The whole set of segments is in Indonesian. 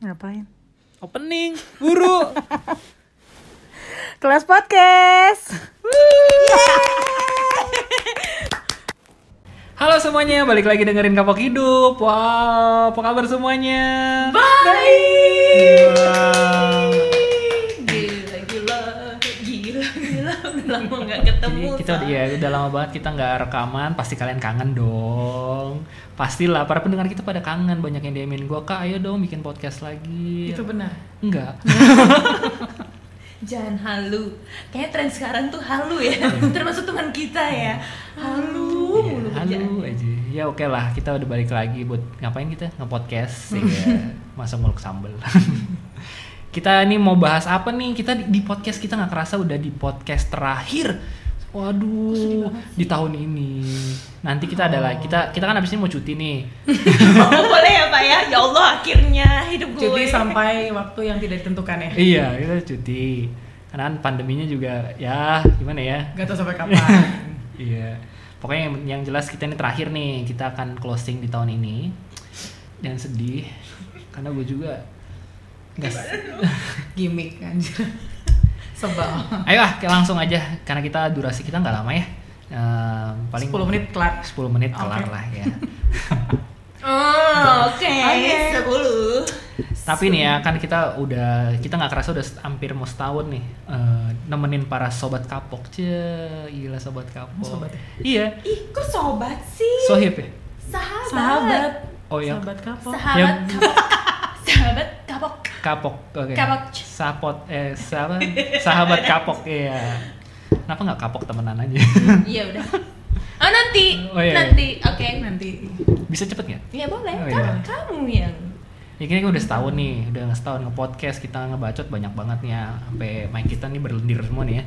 Ngapain? Opening, buru. Kelas podcast. Halo semuanya, balik lagi dengerin Kapok Hidup. Wow, apa kabar semuanya? Baik. Wow. Ketemu. Jadi kita Sa. ya udah lama banget kita nggak rekaman, pasti kalian kangen dong. Pastilah para pendengar kita pada kangen, banyak yang diemin gua kak, ayo dong bikin podcast lagi. Itu benar. Enggak. Jangan halu. Kayaknya tren sekarang tuh halu ya. Termasuk teman kita ya. Halu mulu Halo kerjaannya. aja. Ya oke lah, kita udah balik lagi buat ngapain kita nge-podcast ya. Masa muluk sambel. kita ini mau bahas apa nih? Kita di, di podcast kita nggak kerasa udah di podcast terakhir. Waduh, di tahun ini. Nanti kita ada lagi. Kita kita kan abis ini mau cuti nih. Oh, boleh ya Pak ya? Ya Allah akhirnya hidup gue. Cuti sampai waktu yang tidak ditentukan ya. iya, kita cuti. Karena kan pandeminya juga ya gimana ya? Gak tau sampai kapan. Iya. Pokoknya yang, yang jelas kita ini terakhir nih, kita akan closing di tahun ini. Dan sedih karena gue juga nggak Gimik anjir. Sebel. Ayo ah, kita langsung aja karena kita durasi kita nggak lama ya. Eh, paling 10 menit kelar. 10 menit kelar Oke. lah ya. Oh, oke. Oke. Sepuluh. Tapi nih ya kan kita udah kita nggak kerasa udah hampir mau setahun nih eh, nemenin para sobat kapok. Cie, gila sobat kapok. Sobat ya? Iya. Ih, kok sobat sih? Sohib ya? Sahabat. Sahabat. Oh yang Sahabat kapok. Sahabat Yang- kapok. Sahabat kapok. Kapok. Oke. Kapok. Sapot eh sahabat sahabat kapok iya. Kenapa nggak kapok temenan aja? Iya udah. Oh nanti, Oh, iya, iya. nanti, oke. Nanti. Bisa cepet nggak? Ya boleh, Oh, kan iya. kamu yang Ya kini udah setahun nih, udah setahun nge-podcast kita ngebacot banyak banget nih ya Sampai mic kita nih berlendir semua nih ya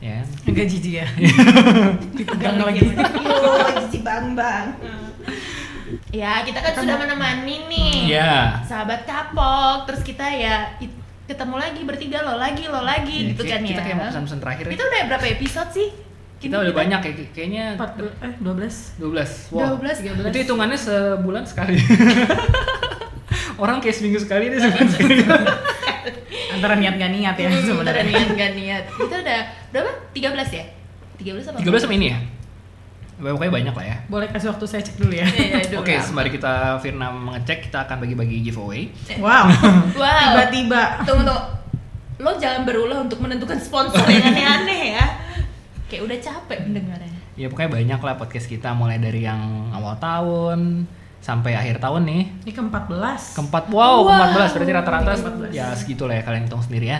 Ya Agak jijik ya. Dipegang lagi. Yo, cici bang bang. Ya kita kan sudah menemani nih. Ya Sahabat kapok, terus kita ya it- ketemu lagi bertiga lo lagi lo lagi gitu Kayak- kan Kita ya. kayak mau pesan-pesan terakhir ya Kita udah berapa episode sih? Kita Ini udah banyak ya, kayaknya 14 eh 12. 12 Wow 12. Itu hitungannya sebulan sekali Orang kayak seminggu sekali deh sebulan sekali Antara niat gak niat ya Hmm, udah sebenarnya. niat gak niat. Kita udah berapa? 13 ya? 13 apa? 13 sama ini ya? Pokoknya banyak lah ya Boleh kasih waktu saya cek dulu ya. Iya, iya, Oke, dua. sembari kita Firna mengecek, kita akan bagi-bagi giveaway. Wow. Wow. Tiba-tiba. Tunggu tunggu. Lo jangan berulah untuk menentukan sponsor yang aneh-aneh ya. Kayak udah capek mendengarnya. Ya pokoknya banyak lah podcast kita mulai dari yang awal tahun sampai akhir tahun nih. Ini ke-14. Keempat, wow, Wow. keempat belas berarti rata-rata belas. ya segitu lah ya kalian hitung sendiri ya.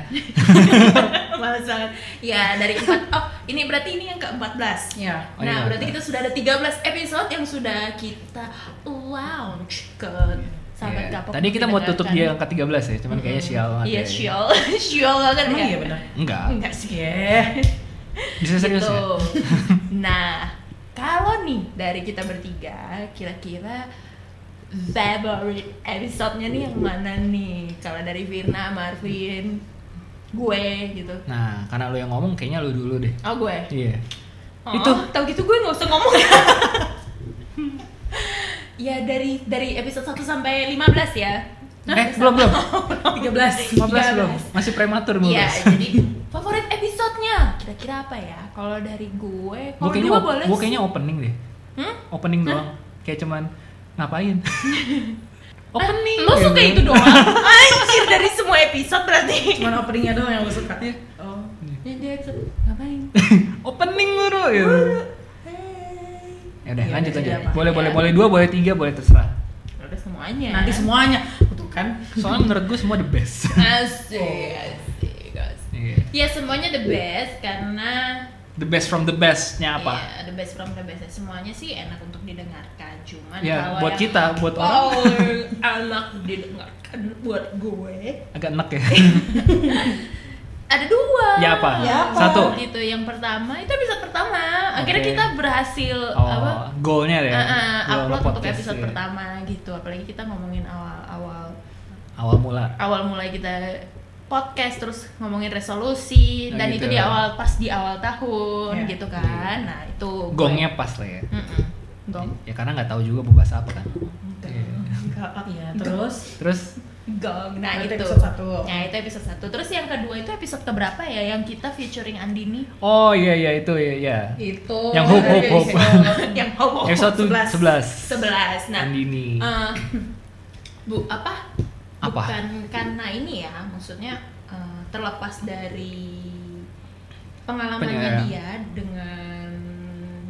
Males banget. Ya dari empat. Oh ini berarti ini yang ke-14. Ya. Oh, nah iya, berarti betul. kita sudah ada 13 episode yang sudah kita launch ke sahabat Iya. kapok. Tadi kita mau tutup di mendengarkan. yang ke-13 ya, cuman kayaknya sial banget Iya ya. sial, sial banget Emang ya. iya benar. Enggak. Enggak sih. Oke. Bisa serius gitu. ya? nah, kalau nih dari kita bertiga, kira-kira favorite episode-nya nih yang mana nih? Kalau dari Firna, Marvin, gue gitu. Nah, karena lu yang ngomong kayaknya lu dulu deh. Oh gue. Iya. Oh, Itu. tahu gitu gue nggak usah ngomong ya. dari dari episode 1 sampai 15 ya. Eh, belum belum. 13. 15 belum. Masih prematur belum. Iya, jadi favorit episode-nya kira-kira apa ya? Kalau dari gue, Gue kalau dua op- boleh sih. kayaknya opening deh. Hmm? Opening doang. Kayak cuman ngapain? opening. Lo suka itu doang? Anjir dari semua episode berarti. Cuman openingnya doang yang lu suka. Iya. Oh. Yang dia episode ngapain? opening guru ya. Hey. Ya udah Iya, lanjut aja. Boleh boleh Ya. boleh dua, boleh tiga, boleh terserah. Udah semuanya. Nanti semuanya. Tuh kan. Soalnya menurut gue semua the best. Asik, asik, asik. Iya. Ya semuanya the best karena The best from the bestnya apa? Iya, the best from the best. Semuanya sih enak untuk didengarkan. Cuman Ya, kalau buat yang kita, buat orang. enak didengarkan buat gue Agak enak ya. ada dua. Ya apa? Ya apa? Satu. Gitu. Yang pertama itu episode pertama. Akhirnya Oke. kita berhasil Oh, apa? goalnya ya. Uh, uh, Goal upload untuk podcast, episode iya. pertama gitu. Apalagi kita ngomongin awal-awal Awal mula. awal mulai kita podcast terus ngomongin resolusi Nah, dan gitu. itu di awal pas di awal tahun Iya. gitu kan. Nah, itu gue- Gongnya pas lah ya. Mm-mm. Gong. Ya karena nggak tahu juga mau bahas apa kan. Enggak. Iya. Enggak. Iya, terus Terus Gong. Nah, Berarti itu. episode satu. Nah, itu episode satu. Terus yang kedua itu episode keberapa ya yang kita featuring Andini? Oh iya iya itu ya. ya. Itu Yang hope, hope, hope. yang homo. Episode tuh 11. 11. 11. Nah, Andini. eh, Bu, apa? Apa? Bukan karena ini ya, maksudnya eh, terlepas dari pengalamannya Penya- dia dengan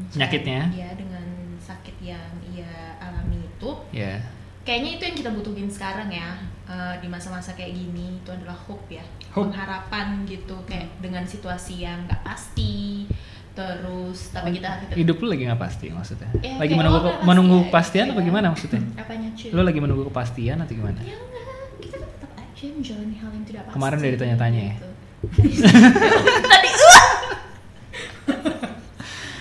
Penyakitnya. ya dengan sakit yang ia alami itu Ya. kayaknya itu yang kita butuhin sekarang ya eh, di masa-masa kayak gini itu adalah hope ya Hope. pengharapan gitu kayak dengan situasi yang nggak pasti terus tapi kita kita Hidup lu lagi nggak pasti maksudnya? Ya, lagi menunggu menunggu kepastian apa gimana maksudnya? apanya cuy Lu lagi menunggu kepastian atau gimana? ya aja menjalani hal yang tidak pasti Kemarin udah ditanya-tanya ya? gitu. tadi uh!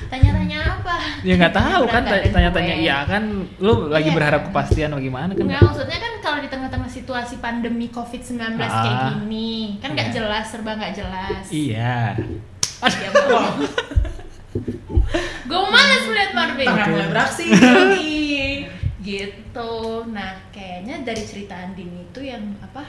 tanya-tanya apa Ya nggak tahu kan tanya-tanya iya kan lu lagi Iya. berharap kepastian atau gimana kan? Enggak, maksudnya kan kalau di tengah-tengah situasi pandemi COVID-19 kayak Ah. gini, kan nggak Iya. jelas, serba nggak jelas. Iya. Ya, Gue malas melihat Marvin. Tengah mulai beraksi. gitu. Nah, kayaknya dari cerita Andin itu yang apa?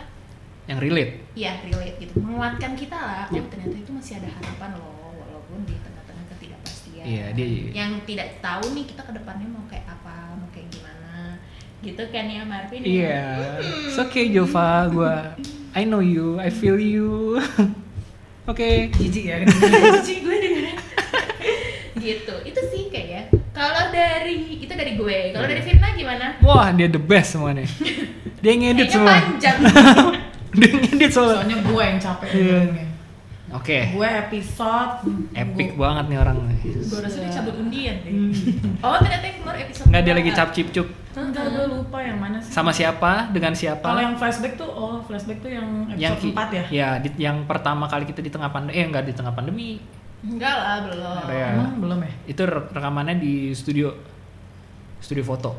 Yang relate. Ya relate gitu, menguatkan kita lah. Oh Yep. ternyata itu masih ada harapan loh, walaupun di tengah-tengah ketidakpastian. Iya, dia- Yang tidak tahu nih kita ke depannya mau kayak apa, mau kayak gimana. Gitu kan ya Marvin? ya? Iya. It's okay Jova, gua I know you, I feel you. Oke. Jijik ya. Cici gue dengerin gitu itu sih kayaknya kalau dari itu dari gue kalau dari Firna gimana Wah, dia the best semuanya. Dia ngedit semua. panjang dia ngedit soalnya. Soalnya gue yang capek Iya. Oke. Gue episode Epic gua- banget nih orang. gue rasa dia cabut undian deh Hmm. oh ternyata yang keluar episode Enggak dia lagi cap cip cup. Enggak, gue lupa yang mana sih. Sama siapa? Dengan siapa? Kalau yang flashback tuh, oh flashback tuh yang yang episode 4 ya? Ya, di- yang pertama kali kita di tengah pandemi, eh enggak di tengah pandemi. enggak lah belum Iya. Emang belum ya? Itu re- rekamannya di studio studio foto.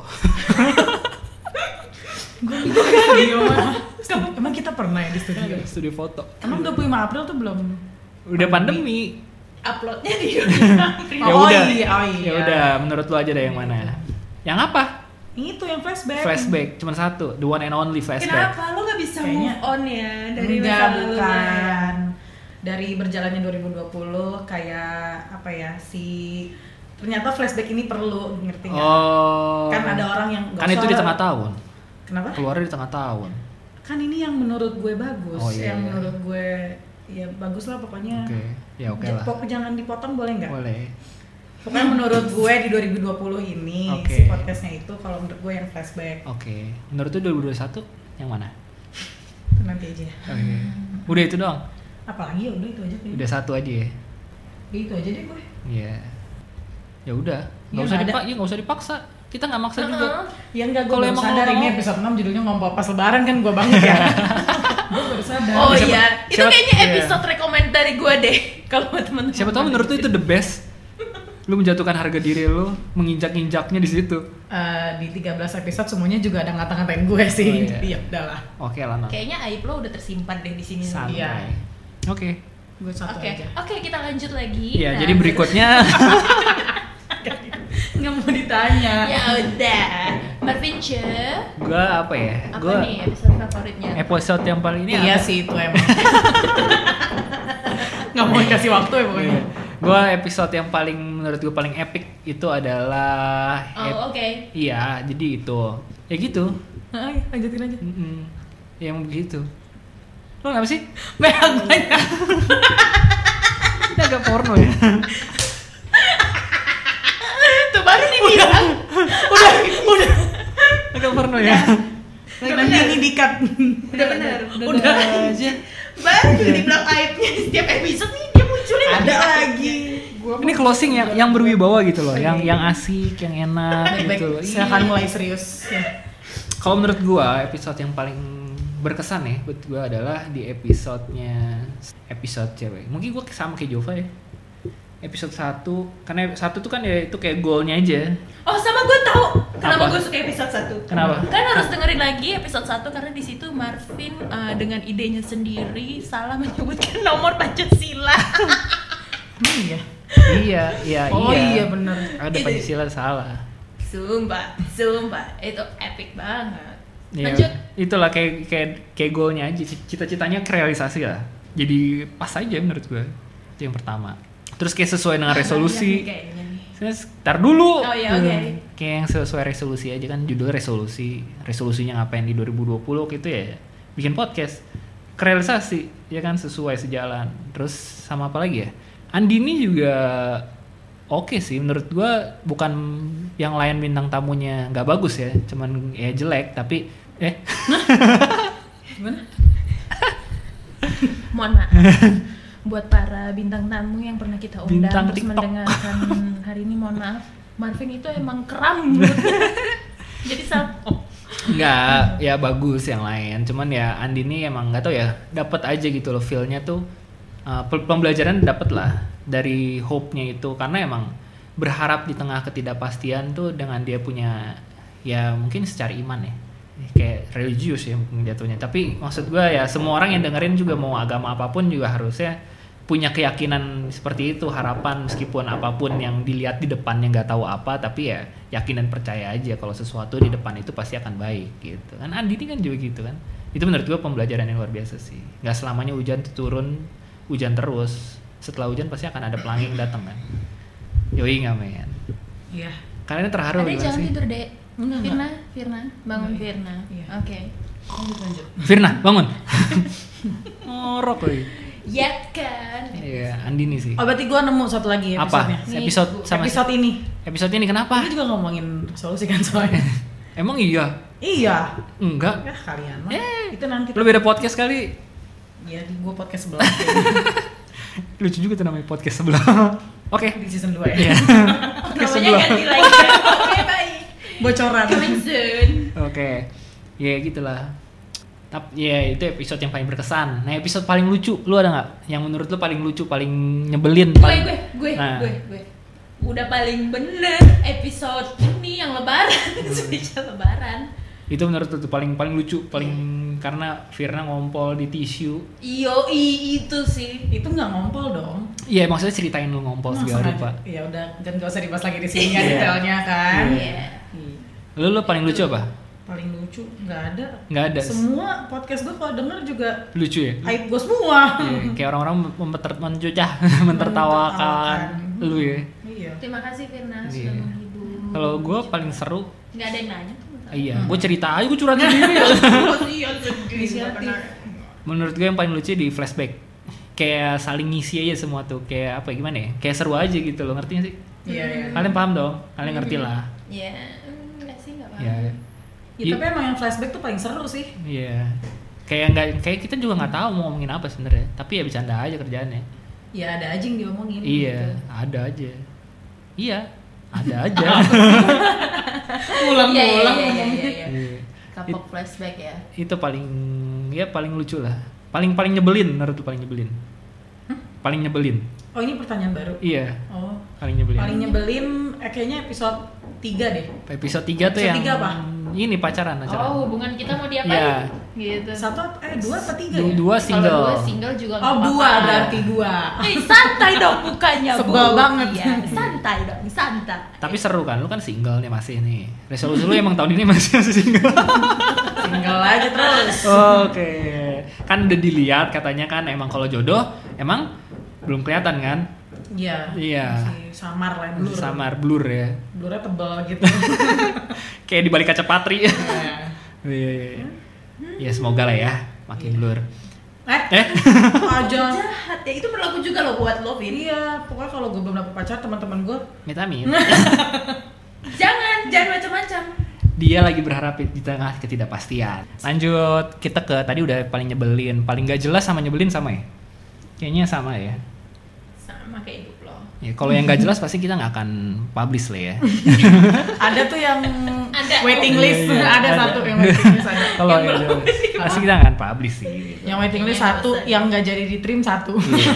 Gue studio mana. Emang kita pernah ya di studio? studio foto. Emang 25 April tuh belum Udah pandemi. uploadnya di Ya Oh udah. iya, oh iya. Ya udah, menurut lu aja deh yang mana? Yang apa? Itu yang flashback. Flashback, cuma satu, the one and only flashback. kenapa lo nggak bisa Kayaknya- move on ya dari Enggak, masa lalunya? bukan. Dari berjalannya 2020 kayak apa ya si ternyata flashback ini perlu ngerti nggak? Oh. Kan ada orang yang Kan itu di tengah tahun. Kenapa? Keluarnya di tengah tahun. Kan ini yang menurut gue bagus, Oh, iya, yang iya. menurut gue ya bagus lah pokoknya. Oke. Ya oke lah. Pokoknya jangan dipotong boleh nggak? Boleh. Pokoknya menurut gue di 2020 ini Oke. si podcastnya itu kalau menurut gue yang flashback Oke. Menurut lu 2021 yang mana? itu nanti aja. Oke. Udah itu doang. Apalagi ya udah itu aja kayaknya. Udah satu aja ya. Ya, itu aja deh gue. Iya. Ya udah. Nggak usah nggak ada. dipak, ya nggak usah dipaksa. Kita nggak maksa juga. Ya enggak gue Kalau emang sadar ini episode 6 judulnya ngomong pas lebaran kan gue banget ya. gue baru sadar. Oh Siapa- iya, itu siapa- kayaknya iya. episode rekomend dari gue deh. Kalau buat teman-teman. Siapa tahu menurut lu itu the best. Lu menjatuhkan harga diri lu, menginjak-injaknya di situ. Eh, di 13 episode semuanya juga ada ngata-ngatain gue sih. Oh, iya. Ya udahlah. Oke lah, Non. Kayaknya aib lo udah tersimpan deh di sini. Santai. Iya. Oke. Gue satu Oke, aja. oke kita lanjut lagi. Iya, Nah, jadi berikutnya Nggak mau ditanya. Ya udah, Marvin gua apa ya? apa Gua nih episode favoritnya? episode yang paling ini iya apa? sih itu emang. Nggak mau dikasih waktu ya pokoknya. Iya. Gua episode yang paling menurut gua paling epic itu adalah ep- Oh oke. Iya, jadi itu. Ya gitu. Lanjutin aja. Mm-mm. Yang begitu. Lo kenapa sih? Banyak banyak. Ini agak porno ya. Baru dibilang. udah, udah. Agak porno ya. Nanti ini dikat. Udah bener. Udah. aja. Baru juga dibilang aibnya di setiap episode nih dia munculin Ada lagi. Gua Ini closing yang yang berwibawa gitu loh, yang yang asik, yang enak gitu loh. Iya. Silakan mulai serius. Ya. Kalau menurut gua episode yang paling berkesan ya buat gua adalah di episodenya episode cewek. Mungkin gua sama kayak Jova ya. Episode 1 karena satu tuh kan ya itu kayak goalnya aja. Oh sama gue tahu kenapa Apa? gue suka episode 1 Kenapa? Kan harus dengerin lagi episode 1 karena di situ Marvin eh, dengan idenya sendiri salah menyebutkan nomor Pancasila. Hmm, iya. iya, iya, Oh iya. iya bener. Ada Itu- Pancasila salah. sumpah, sumpah itu epic banget. Ya, Lanjut. itulah kayak kayak kayak goalnya aja cita-citanya kerealisasi lah jadi pas aja menurut gue itu yang pertama terus kayak sesuai dengan resolusi. nih kayaknya nih. Terus, tar dulu. Oh, iya, oke. Hmm, kayak yang sesuai resolusi aja kan judul resolusi. Resolusinya ngapain di 2020 gitu ya. Bikin podcast. Kerealisasi ya kan sesuai sejalan. Terus sama apa lagi ya? Andini juga oke sih menurut gua bukan yang lain bintang tamunya nggak bagus ya. Cuman ya jelek tapi eh. Gimana? Mohon maaf buat para bintang tamu yang pernah kita undang Bintang terus TikTok. mendengarkan hari ini mohon maaf. Marvin itu emang keram mulutnya. jadi saat nggak ya bagus yang lain. Cuman ya Andini emang nggak tahu ya dapat aja gitu loh feelnya tuh. Uh, pe- pembelajaran dapat lah dari hope-nya itu. Karena emang berharap di tengah ketidakpastian tuh dengan dia punya ya mungkin secara iman ya. Kayak religius ya mungkin jatuhnya. Tapi maksud gua ya semua orang yang dengerin juga mau agama apa pun juga harusnya punya keyakinan seperti itu harapan meskipun apa pun yang dilihat di depannya nggak tahu apa tapi ya yakin dan percaya aja kalau sesuatu di depan itu pasti akan baik gitu. Kan Andi ini kan juga gitu kan? Itu menurut gua pembelajaran yang luar biasa sih. Nggak selamanya hujan tuh turun hujan terus. Setelah hujan pasti akan ada pelangi yang datang kan? Yoi nggak men. Iya. kalian terharu ada jangan sih? tidur dek? Enggak, Firna? Firna? Bangun. Firna. Iya. oke. Lanjut lanjut. Firna bangun. Ngorok koi ya kan iya Andini sih Oh berarti gua nemu satu lagi apa episodenya. Nih, episode sama Episode ini. episode ini kenapa Ini juga ngomongin resolusi kan soalnya. emang iya iya. enggak Ya kalian mah. Eh. Itu nanti. lu beda podcast kali Iya di gua podcast sebelah. lucu juga tuh namanya podcast sebelah oke di season 2 ya. Iya. namanya sebelah. ganti lagi ya. oke baik Bocoran. coming soon oke ya gitulah tapi ya itu episode yang paling berkesan nah episode paling lucu lu ada nggak yang menurut lu paling lucu paling nyebelin gue paling gue gue Nah. gue gue udah paling bener episode ini yang lebaran spesial lebaran itu menurut lu tuh paling paling lucu paling karena Firna ngompol di tisu iyo i itu sih Itu nggak ngompol dong. iya maksudnya ceritain lu ngompol Masa segala rupa ada- Ya udah, kan gak usah dibahas lagi di sini ya Iya. detailnya kan. Iya. Iya. lu lu paling lucu apa Paling lucu nggak ada. nggak ada. Semua podcast gue kalau denger juga lucu ya? aib gue semua. Iya, kayak orang-orang memper- mencucah mentertawakan. lu ya? Iya. terima kasih Firna Iya. sudah menghibur. Kalau gue paling seru nggak ada yang nanya tuh iya gue cerita aja gue curhat sendiri. Iya menurut gue yang paling lucu di flashback. Kayak saling ngisi aja semua tuh. Kayak apa gimana ya? Kayak seru aja gitu loh ngerti gak sih? Iya, iya. kalian paham dong? Kalian ngerti lah. Ya mm, nggak sih nggak apa ya Ya, tapi emang yang flashback tuh paling seru sih. iya kayak nggak kayak kita juga nggak tahu mau ngomongin apa sebenarnya tapi ya bercanda aja kerjaannya Ya ada aja yang diomongin. iya gitu. ada aja iya ada aja Ulang-ulang Iya, iya, iya, ngomongnya. iya, iya. Iya. kapok flashback ya itu paling ya paling lucu lah paling paling nyebelin menurut tuh paling nyebelin paling nyebelin Oh ini pertanyaan baru. iya Oh. paling nyebelin Paling nyebelin eh, kayaknya episode 3 deh. episode 3 tuh Episode yang tiga apa? Ini pacaran acara oh hubungan kita mau diapain Iya. gitu Satu apa- eh dua apa tiga ya? dua Kalau single dua single juga Oh dua berarti dua. Eh, santai dong bukannya Sebel banget. Iya, santai dong, santai. tapi seru kan lu kan single nih masih nih resolusi lu emang tahun ini masih masih single Single aja terus. oke kan udah dilihat katanya kan emang kalau jodoh emang belum kelihatan kan Iya. Iya. Samar lah blur. samar blur ya Blurnya tebal gitu. kayak di balik kaca patri Iya. Iya, iya, iya. ya semoga lah ya makin blur eh, eh aja. Jahat ya, itu berlaku juga loh buat lo, Vin. Iya, pokoknya kalau gue belum dapet pacar, teman-teman gue vitamin Jangan, jangan macam-macam. dia lagi berharap di tengah ketidakpastian lanjut kita ke tadi udah paling nyebelin paling gak jelas sama nyebelin sama ya kayaknya sama ya Sama kayak hidup lo. Ya kalau yang gak jelas pasti kita nggak akan publish lah ya ada tuh yang Ada. waiting list, Iya, iya, ada, ada. satu yang waiting list ada. kalau Yang belum jelas pasti kita nggak akan publish sih Yang waiting list Yang satu, yang nggak jadi di trim satu. Iya.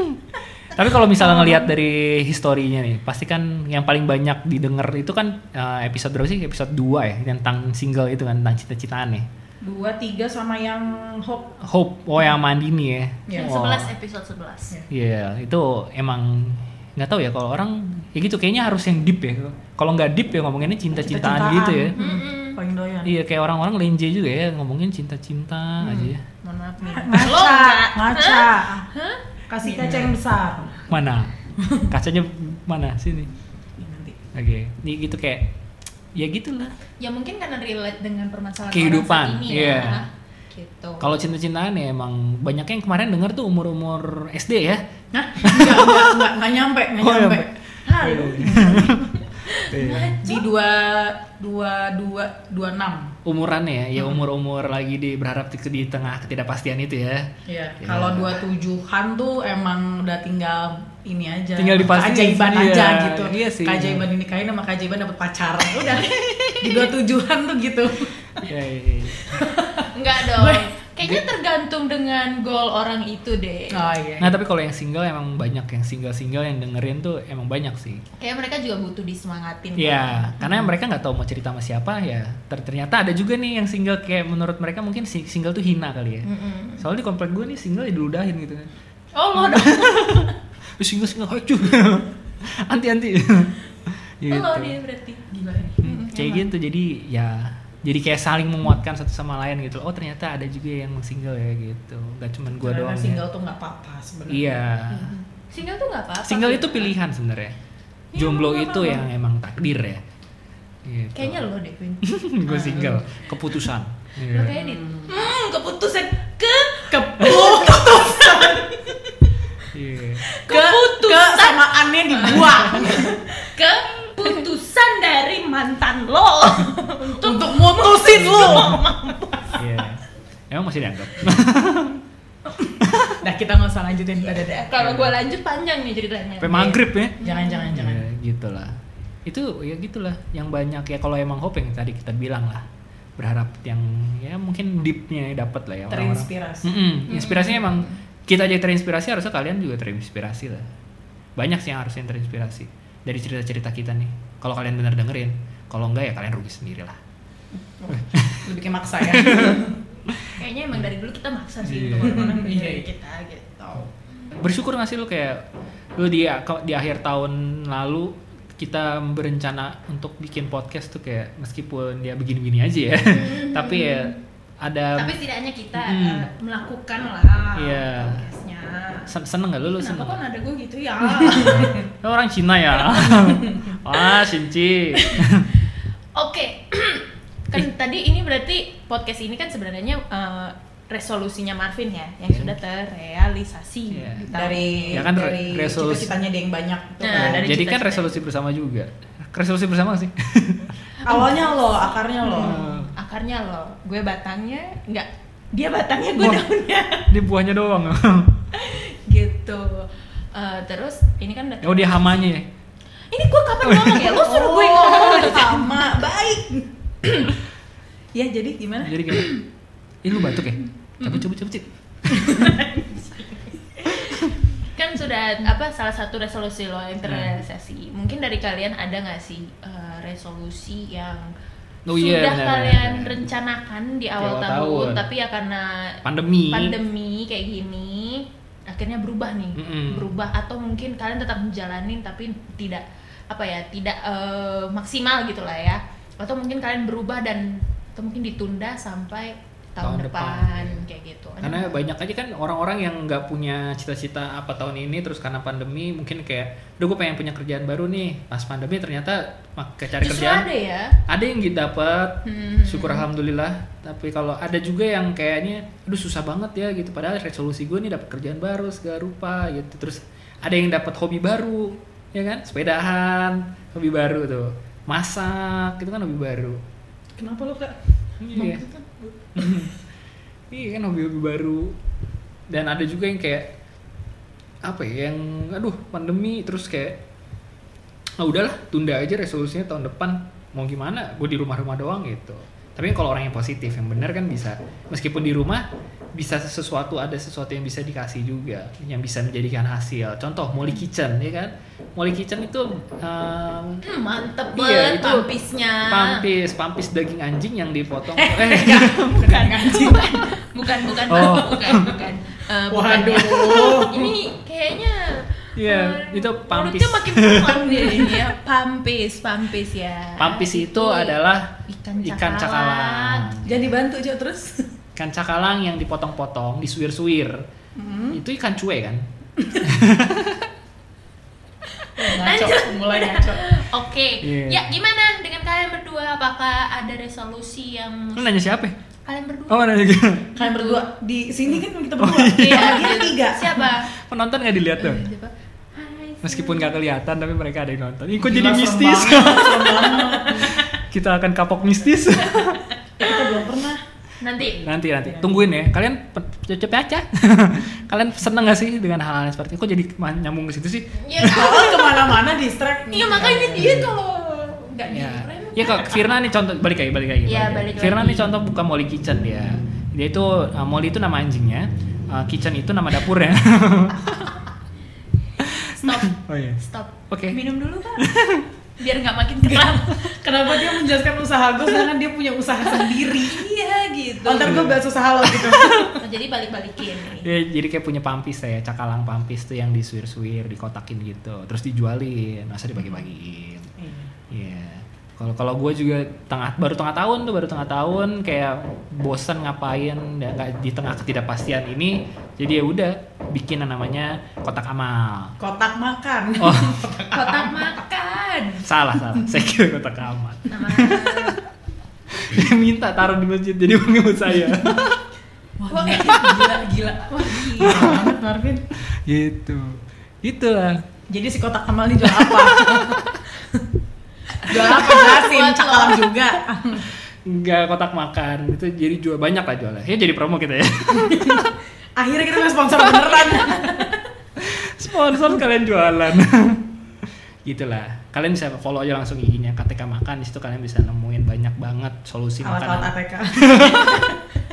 Tapi kalau misalnya ngelihat dari historinya nih, pasti kan yang paling banyak didengar itu kan eh, episode berapa sih? Episode 2 ya, tentang single itu kan, tentang cita-citaan nih. Dua, tiga sama yang hope. Hope, oh yang mandi nih ya. Iya. Oh, 11 episode 11. Iya. Iya, itu emang nggak tahu ya kalau orang ya gitu kayaknya harus yang deep ya. Kalau nggak deep ya ngomonginnya cinta-cintaan Cinta-cintaan. gitu ya. Mm-mm. paling doyan. Iya kayak orang-orang lenje juga ya ngomongin cinta-cinta Hmm. aja ya. Mohon maaf nih. Ngaca, ngaca. Hah? Kasih kaca yang besar. Mana? Kacanya mana? Sini. Oke. Ini gitu kayak ya gitulah. Ya mungkin karena relate dengan permasalahan Kehidupan, orang saat ini iya. ya. Gitu. Kalau cinta-cintaan ya emang banyak yang kemarin denger tuh umur-umur SD ya. Hah? Enggak, enggak, enggak, enggak nyampe, enggak Oh, nyampe. nyampe. Halo. Iya. Di dua, dua, dua, dua enam. Umurannya ya, ya Hmm. umur-umur lagi di berharap di, di tengah ketidakpastian itu ya. Iya. Iya. Kalau dua tujuhan tuh emang udah tinggal ini aja. Tinggal dipastiin, keajaiban iya. aja gitu. Iya sih. Keajaiban ini kain sama keajaiban dapat pacar. Udah. di dua tujuhan tuh gitu. Iya, iya, iya. Enggak dong. Kayaknya tergantung dengan goal orang itu deh. Oh iya. Nah tapi kalau yang single emang banyak yang single-single yang dengerin tuh emang banyak sih. Kayak mereka juga butuh disemangatin. Iya, kan? karena mereka nggak tahu mau cerita sama siapa ya. Ter- Ternyata ada juga nih yang single kayak menurut mereka mungkin si- single tuh hina kali ya. Mm-mm. Soalnya di komplek gue nih single ya diludahin gitu kan. Oh lo dong. Single single hacu. anti anti. gitu. Lo dia berarti. Gimana nih? Hmm, kayak gitu jadi ya jadi kayak saling menguatkan satu sama lain gitu. Oh ternyata ada juga yang single ya gitu. Gak cuman gue doang. single ya. tuh nggak apa-apa sebenarnya. Iya. Single tuh nggak apa-apa. Single itu pilihan sebenarnya. Iya, Jomblo nggak itu apa-apa. yang emang takdir ya. Gitu. Kayaknya lo deh, Queen. gue single, keputusan. Lo Iya. kayak dit. Hmm, keputusan ke Keputusan. Iya. ke Keputusan. kesamaannya dibuang keputusan dari mantan lo untuk untuk mutusin lu. Iya. Emang masih dianggap. Nah kita nggak usah lanjutin pada deh. kalau gue lanjut panjang nih ceritanya Sampai maghrib ya. Jangan jangan jangan. Ya, gitulah. Itu ya gitulah yang banyak ya kalau emang hope yang tadi kita bilang lah. Berharap yang ya mungkin deepnya dapat lah ya orang-orang. Terinspirasi. Mm-mm, Inspirasinya emang kita aja terinspirasi harusnya kalian juga terinspirasi lah. Banyak sih yang harusnya terinspirasi dari cerita-cerita kita nih. Kalau kalian benar dengerin, kalau enggak ya kalian rugi sendiri lah. Lu bikin maksa ya. kayaknya emang dari dulu kita maksa sih untuk orang-orang Iya. dengerin kita gitu Bersyukur gak sih lu kayak lu di di akhir tahun lalu kita berencana untuk bikin podcast tuh kayak meskipun dia begini-begini aja ya, tapi ya ada tapi setidaknya kita Hmm. eh, melakukan lah Iya. podcastnya sen- seneng gak lu lu kenapa seneng? kok nada gue gitu ya Lu orang Cina ya? Wah, Shinci. oke kan tadi ini berarti podcast ini kan sebenarnya eh, resolusinya Marvin ya yang sudah terrealisasi Iya. di tahun dari Ya kan, dari resolusi. cita-citanya dia yang banyak. tuh Nah, kan. dari Jadi kan cita-cita. resolusi bersama juga. Resolusi bersama sih. Awalnya lo, akarnya lo. Hmm. akarnya lo gue batangnya enggak dia batangnya gue daunnya Dia buahnya doang. Eh, terus ini kan udah oh dia hamanya ya. ini gue kapan ngomong ya lo suruh gue Oh, ngomong sama baik. ya jadi gimana? Jadi kayak Ih lu batuk ya? Cabut cabut cabut. Cik. kan sudah apa salah satu resolusi lo yang terrealisasi mungkin dari kalian ada nggak sih eh, resolusi yang Oh iya, sudah benar, kalian benar. rencanakan di Di awal awal tahun, tahun. tapi ya karena Pandemi. pandemi kayak gini akhirnya berubah nih Mm-mm. berubah atau mungkin kalian tetap menjalanin tapi tidak apa ya tidak eh, maksimal gitulah ya atau mungkin kalian berubah dan atau mungkin ditunda sampai tahun, Tahun depan, depan, iya. kayak gitu. Karena banyak aja kan orang-orang yang nggak punya cita-cita apa tahun ini terus karena pandemi mungkin kayak, "Duh gue pengen punya kerjaan baru nih." Pas pandemi ternyata cari justru kerjaan. ada ya. Ada yang gitu dapat Hmm. syukur alhamdulillah. Tapi kalau ada juga yang kayaknya aduh susah banget ya gitu. Padahal resolusi gue nih dapat kerjaan baru segala rupa gitu. Terus ada yang dapat hobi baru ya kan? Sepedahan hobi baru tuh. Masak itu kan hobi baru. Kenapa lo kak? iya iya kan hobi-hobi baru. Dan ada juga yang kayak apa ya yang aduh pandemi terus kayak ah udahlah tunda aja resolusinya tahun depan. Mau gimana? Gue di rumah-rumah doang gitu tapi kalau orang yang positif yang benar kan bisa. Meskipun di rumah bisa sesuatu ada sesuatu yang bisa dikasih juga yang bisa menjadikan hasil. Contoh Molly Kitchen ya kan? Molly Kitchen itu um, Hmm, mantep Iya, banget itu pampisnya. Pampis pampis daging anjing yang dipotong. Eh Bukan. anjing. bukan bukan Oh. bukan bukan. Eh, bukan. Waduh. ini kayaknya Iya, itu pampis. Mulutnya makin pelan ya. Pampis, pampis ya. Pampis itu adalah ikan ikan cakalang. cakalang. Jadi bantu Jo terus. Ikan cakalang yang dipotong-potong, disuir-suir. Hmm. Itu ikan cuek kan? Ngaco, mulai ngaco. Oke, Iya. ya gimana dengan kalian berdua? Apakah ada resolusi yang Lu nanya siapa? kalian berdua? Oh, nanya gitu. Kalian berdua di sini kan kita berdua. Iya, Dia tiga. Siapa? Penonton nggak dilihat tuh. Meskipun nggak kelihatan, tapi mereka ada yang nonton. Ih, kok jadi mistis? Kita akan kapok mistis. Kita belum pernah. nanti nanti nanti tungguin ya. Kalian pe- cepet aja. Kalian seneng gak sih dengan hal-hal yang seperti itu? Kok jadi nyambung ke situ sih? ya Oh, ke mana-mana distract. iya makanya dia kalau nggak Ya, direm ya kok Firna nih contoh balik lagi balik lagi. Iya, lagi. balik Firna lagi. nih contoh buka Molly Kitchen dia. Dia itu uh, Molly itu nama anjingnya, uh, Kitchen itu nama dapurnya. Stop oh iya. stop Oke. minum dulu pak biar nggak makin keram Kenapa dia menjelaskan usaha gue sedangkan dia punya usaha sendiri? iya gitu Oh, ntar gue bahas usaha lo gitu. Nah, jadi balik balikin nih Ya, jadi kayak punya pampis ya, cakalang pampis tuh yang disuir-suir, dikotakin gitu, terus dijualin, masa dibagi-bagiin. Iya. Kalau kalau gue juga tengah baru tengah tahun tuh baru tengah tahun kayak bosan ngapain ya, nggak di tengah ketidakpastian ini jadi ya udah bikin yang namanya kotak amal. Kotak makan. Oh kotak makan salah salah, saya kira kotak amal. Dia minta taruh di masjid jadi uangnya buat saya. Wah, gila, gila, gila. wah Gila banget Marvin. gitu. Itulah. Jadi si kotak amal ini jual apa? Jual apa jelasin, cakalang juga. Enggak kotak makan itu jadi jual banyak lah jualnya. Ya jadi promo kita ya. Akhirnya kita punya sponsor beneran. Sponsor kalian jualan. Gitulah. Kalian bisa follow aja langsung IG-nya KTK Makan. Di situ kalian bisa nemuin banyak banget solusi Alat-alat makanan. ATK.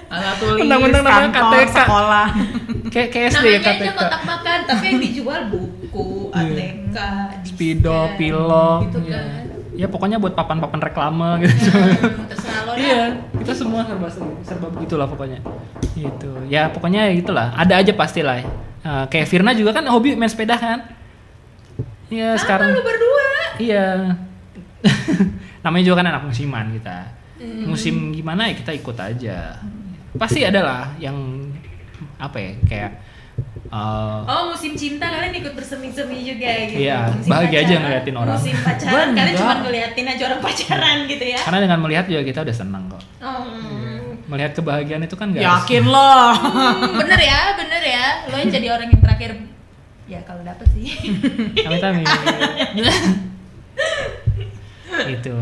Alat tulis, namanya kantor, KTK. sekolah. Kayak kayak SD ya KTK. kotak makan tapi yang dijual buku Iya. ATK Speedo, disket, pilok. gitu ya. kan Ya pokoknya buat papan-papan reklame gitu. Terserah lo dah Iya, kita semua serba serba begitulah pokoknya. Gitu. Ya pokoknya ya gitulah. Ada aja pastilah. Eh, kayak Firna juga kan hobi main sepeda kan? Iya, sekarang lu berdua Iya. Namanya juga kan anak musiman kita. Hmm. Musim gimana ya kita ikut aja. Pasti ada lah yang apa ya kayak uh, Oh musim cinta kalian ikut bersemi-semi juga gitu Iya, Musim bahagia aja pacaran- ngeliatin orang. Musim pacaran kalian cuma ngeliatin aja orang pacaran gitu ya karena dengan melihat juga kita udah senang kok. Oh, Melihat kebahagiaan itu kan gak harus- Yakin loh. hmm, bener ya, bener ya Lo yang jadi orang yang terakhir Ya kalau dapet sih Amit amit. itu.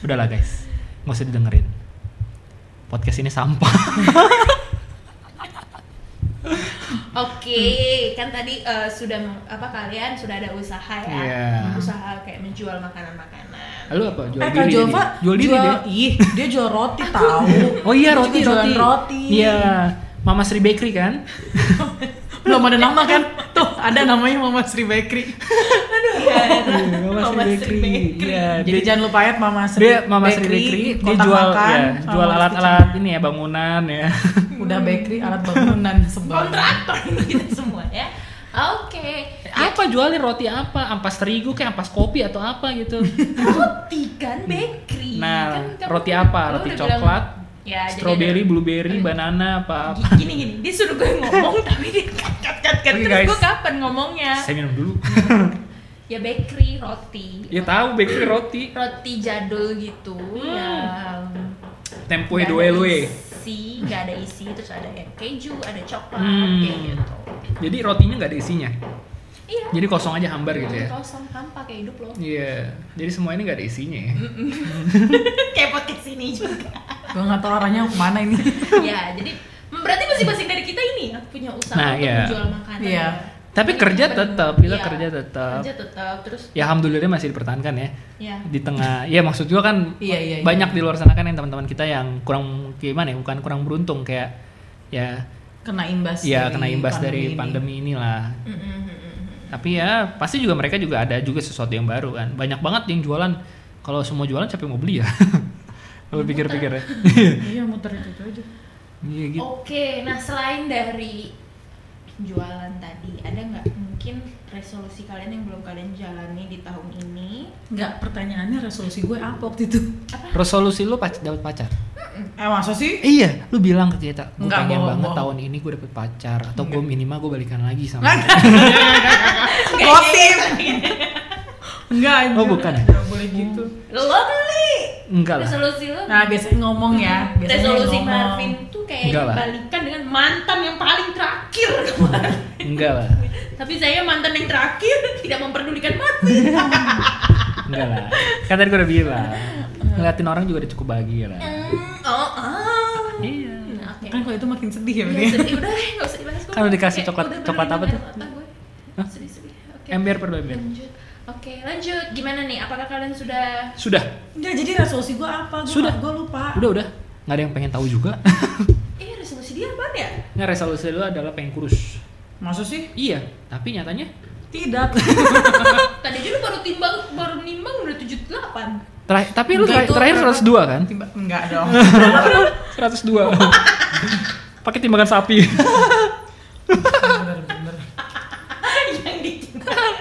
Udahlah guys. nggak usah didengerin. Podcast ini sampah. Oke, kan tadi eh, sudah apa kalian sudah ada usaha ya, Iya. usaha kayak menjual makanan-makanan. Lu apa? Jual Eh, diri. Jova Jual diri jual, deh. Ih, dia jual roti tahu. Oh iya Dia roti jualan roti. roti. Iya. Mama Sri Bakery kan? Belum ada nama kan? Tuh, ada namanya Mama Sri Bakery. Iya, Mama, Mama Sri Sri Bakery. Bakery. Iya, Jadi dia, jangan lupa ya Mama Sri dia Mama Sri Bakery, dia jual makan, ya, jual alat-alat ini ya bangunan ya. Udah bakery, alat bangunan sebel. Kontraktor kita semua ya. Oke. apa jualin roti apa? Ampas terigu kayak ampas kopi atau apa gitu. Roti kan bakery. Nah, Kan roti apa? lu Roti coklat, bilang- Ya, Strawberry, ada- blueberry, banana apa? apa. Gini gini, dia suruh gue ngomong tapi dia cut cut cut terus guys. gue kapan ngomongnya? Saya minum dulu. Ya bakery roti. ya tahu bakery roti. Roti jadul gitu yang Tempoe nggak due ada lue. Isi, nggak ada isi terus ada yang keju, ada coklat Hmm. kayak gitu. Jadi rotinya nggak ada isinya. Iya. Jadi kosong aja hambar gitu ya. Kosong hampa kayak hidup lo. Iya. Jadi semua ini nggak ada isinya ya. kayak podcast ini juga. Gue nggak tahu arahnya ke mana ini. ya, jadi berarti masing-masing dari kita ini ya punya usaha Nah, untuk iya. menjual makanan. Iya. ya. Tapi kerja kita tetap, kita iya, kerja tetap. Kerja tetap terus Ya alhamdulillah masih dipertahankan ya. ya. Di tengah, ya maksud juga kan Iya, iya, iya. banyak di luar sana kan yang teman-teman kita yang kurang gimana ya, bukan kurang beruntung kayak ya Kena imbas. ya dari kena imbas dari ini. pandemi inilah. Mm, mm, mm, mm. Tapi ya pasti juga mereka juga ada juga sesuatu yang baru kan. Banyak banget yang jualan. Kalau semua jualan siapa yang mau beli ya? Kalau pikir-pikir ya. Iya, muter itu aja. Iya gitu. Oke, nah selain dari jualan tadi, ada nggak mungkin resolusi kalian yang belum kalian jalani di tahun ini Enggak, pertanyaannya resolusi gue apa waktu itu? Resolusi lu pac dapat pacar? Eh masa sih? Iya, lu bilang ke kita, gue Enggak, pengen bohong, banget bohong. tahun ini gue dapet pacar atau gue minimal gue balikan lagi sama. Gosip. Enggak. Oh, bukan ya? Enggak boleh gitu. lo kali Enggak lah. resolusi lo Nah, biasanya ngomong ya. Biasanya resolusi ngomong. Marvin tuh kayak balikan mantan yang paling terakhir kemarin Enggak lah. tapi saya mantan yang terakhir tidak memperdulikan Marvin Enggak lah. Kan tadi gue udah bilang. Ngeliatin orang juga udah cukup bahagia lah. Hmm, oh oh Iya. Nah, oke Kan kalau itu makin sedih ya, Ya, berarti. sedih, udah deh, nggak usah dibahas. Kan udah dikasih coklat- udah coklat apa tuh? Sedih-sedih. Oke. Ember per ember. Lanjut. Oke, lanjut. Gimana nih? Apakah kalian sudah Sudah. Enggak, jadi resolusi gue apa? Gua, Sudah. Gue lupa. Udah udah. Nggak ada yang pengen tahu juga. Resolusi dia apa ya? Nggak resolusi lu adalah pengen kurus. Maksud sih? Iya, tapi nyatanya Tidak. Tadi aja lu baru timbang, baru nimbang udah 78. terakhir tapi lu terakhir, terakhir berapa? 102 kan? Timba, enggak dong. 102. Pakai timbangan sapi. bener, bener. yang ditimbang.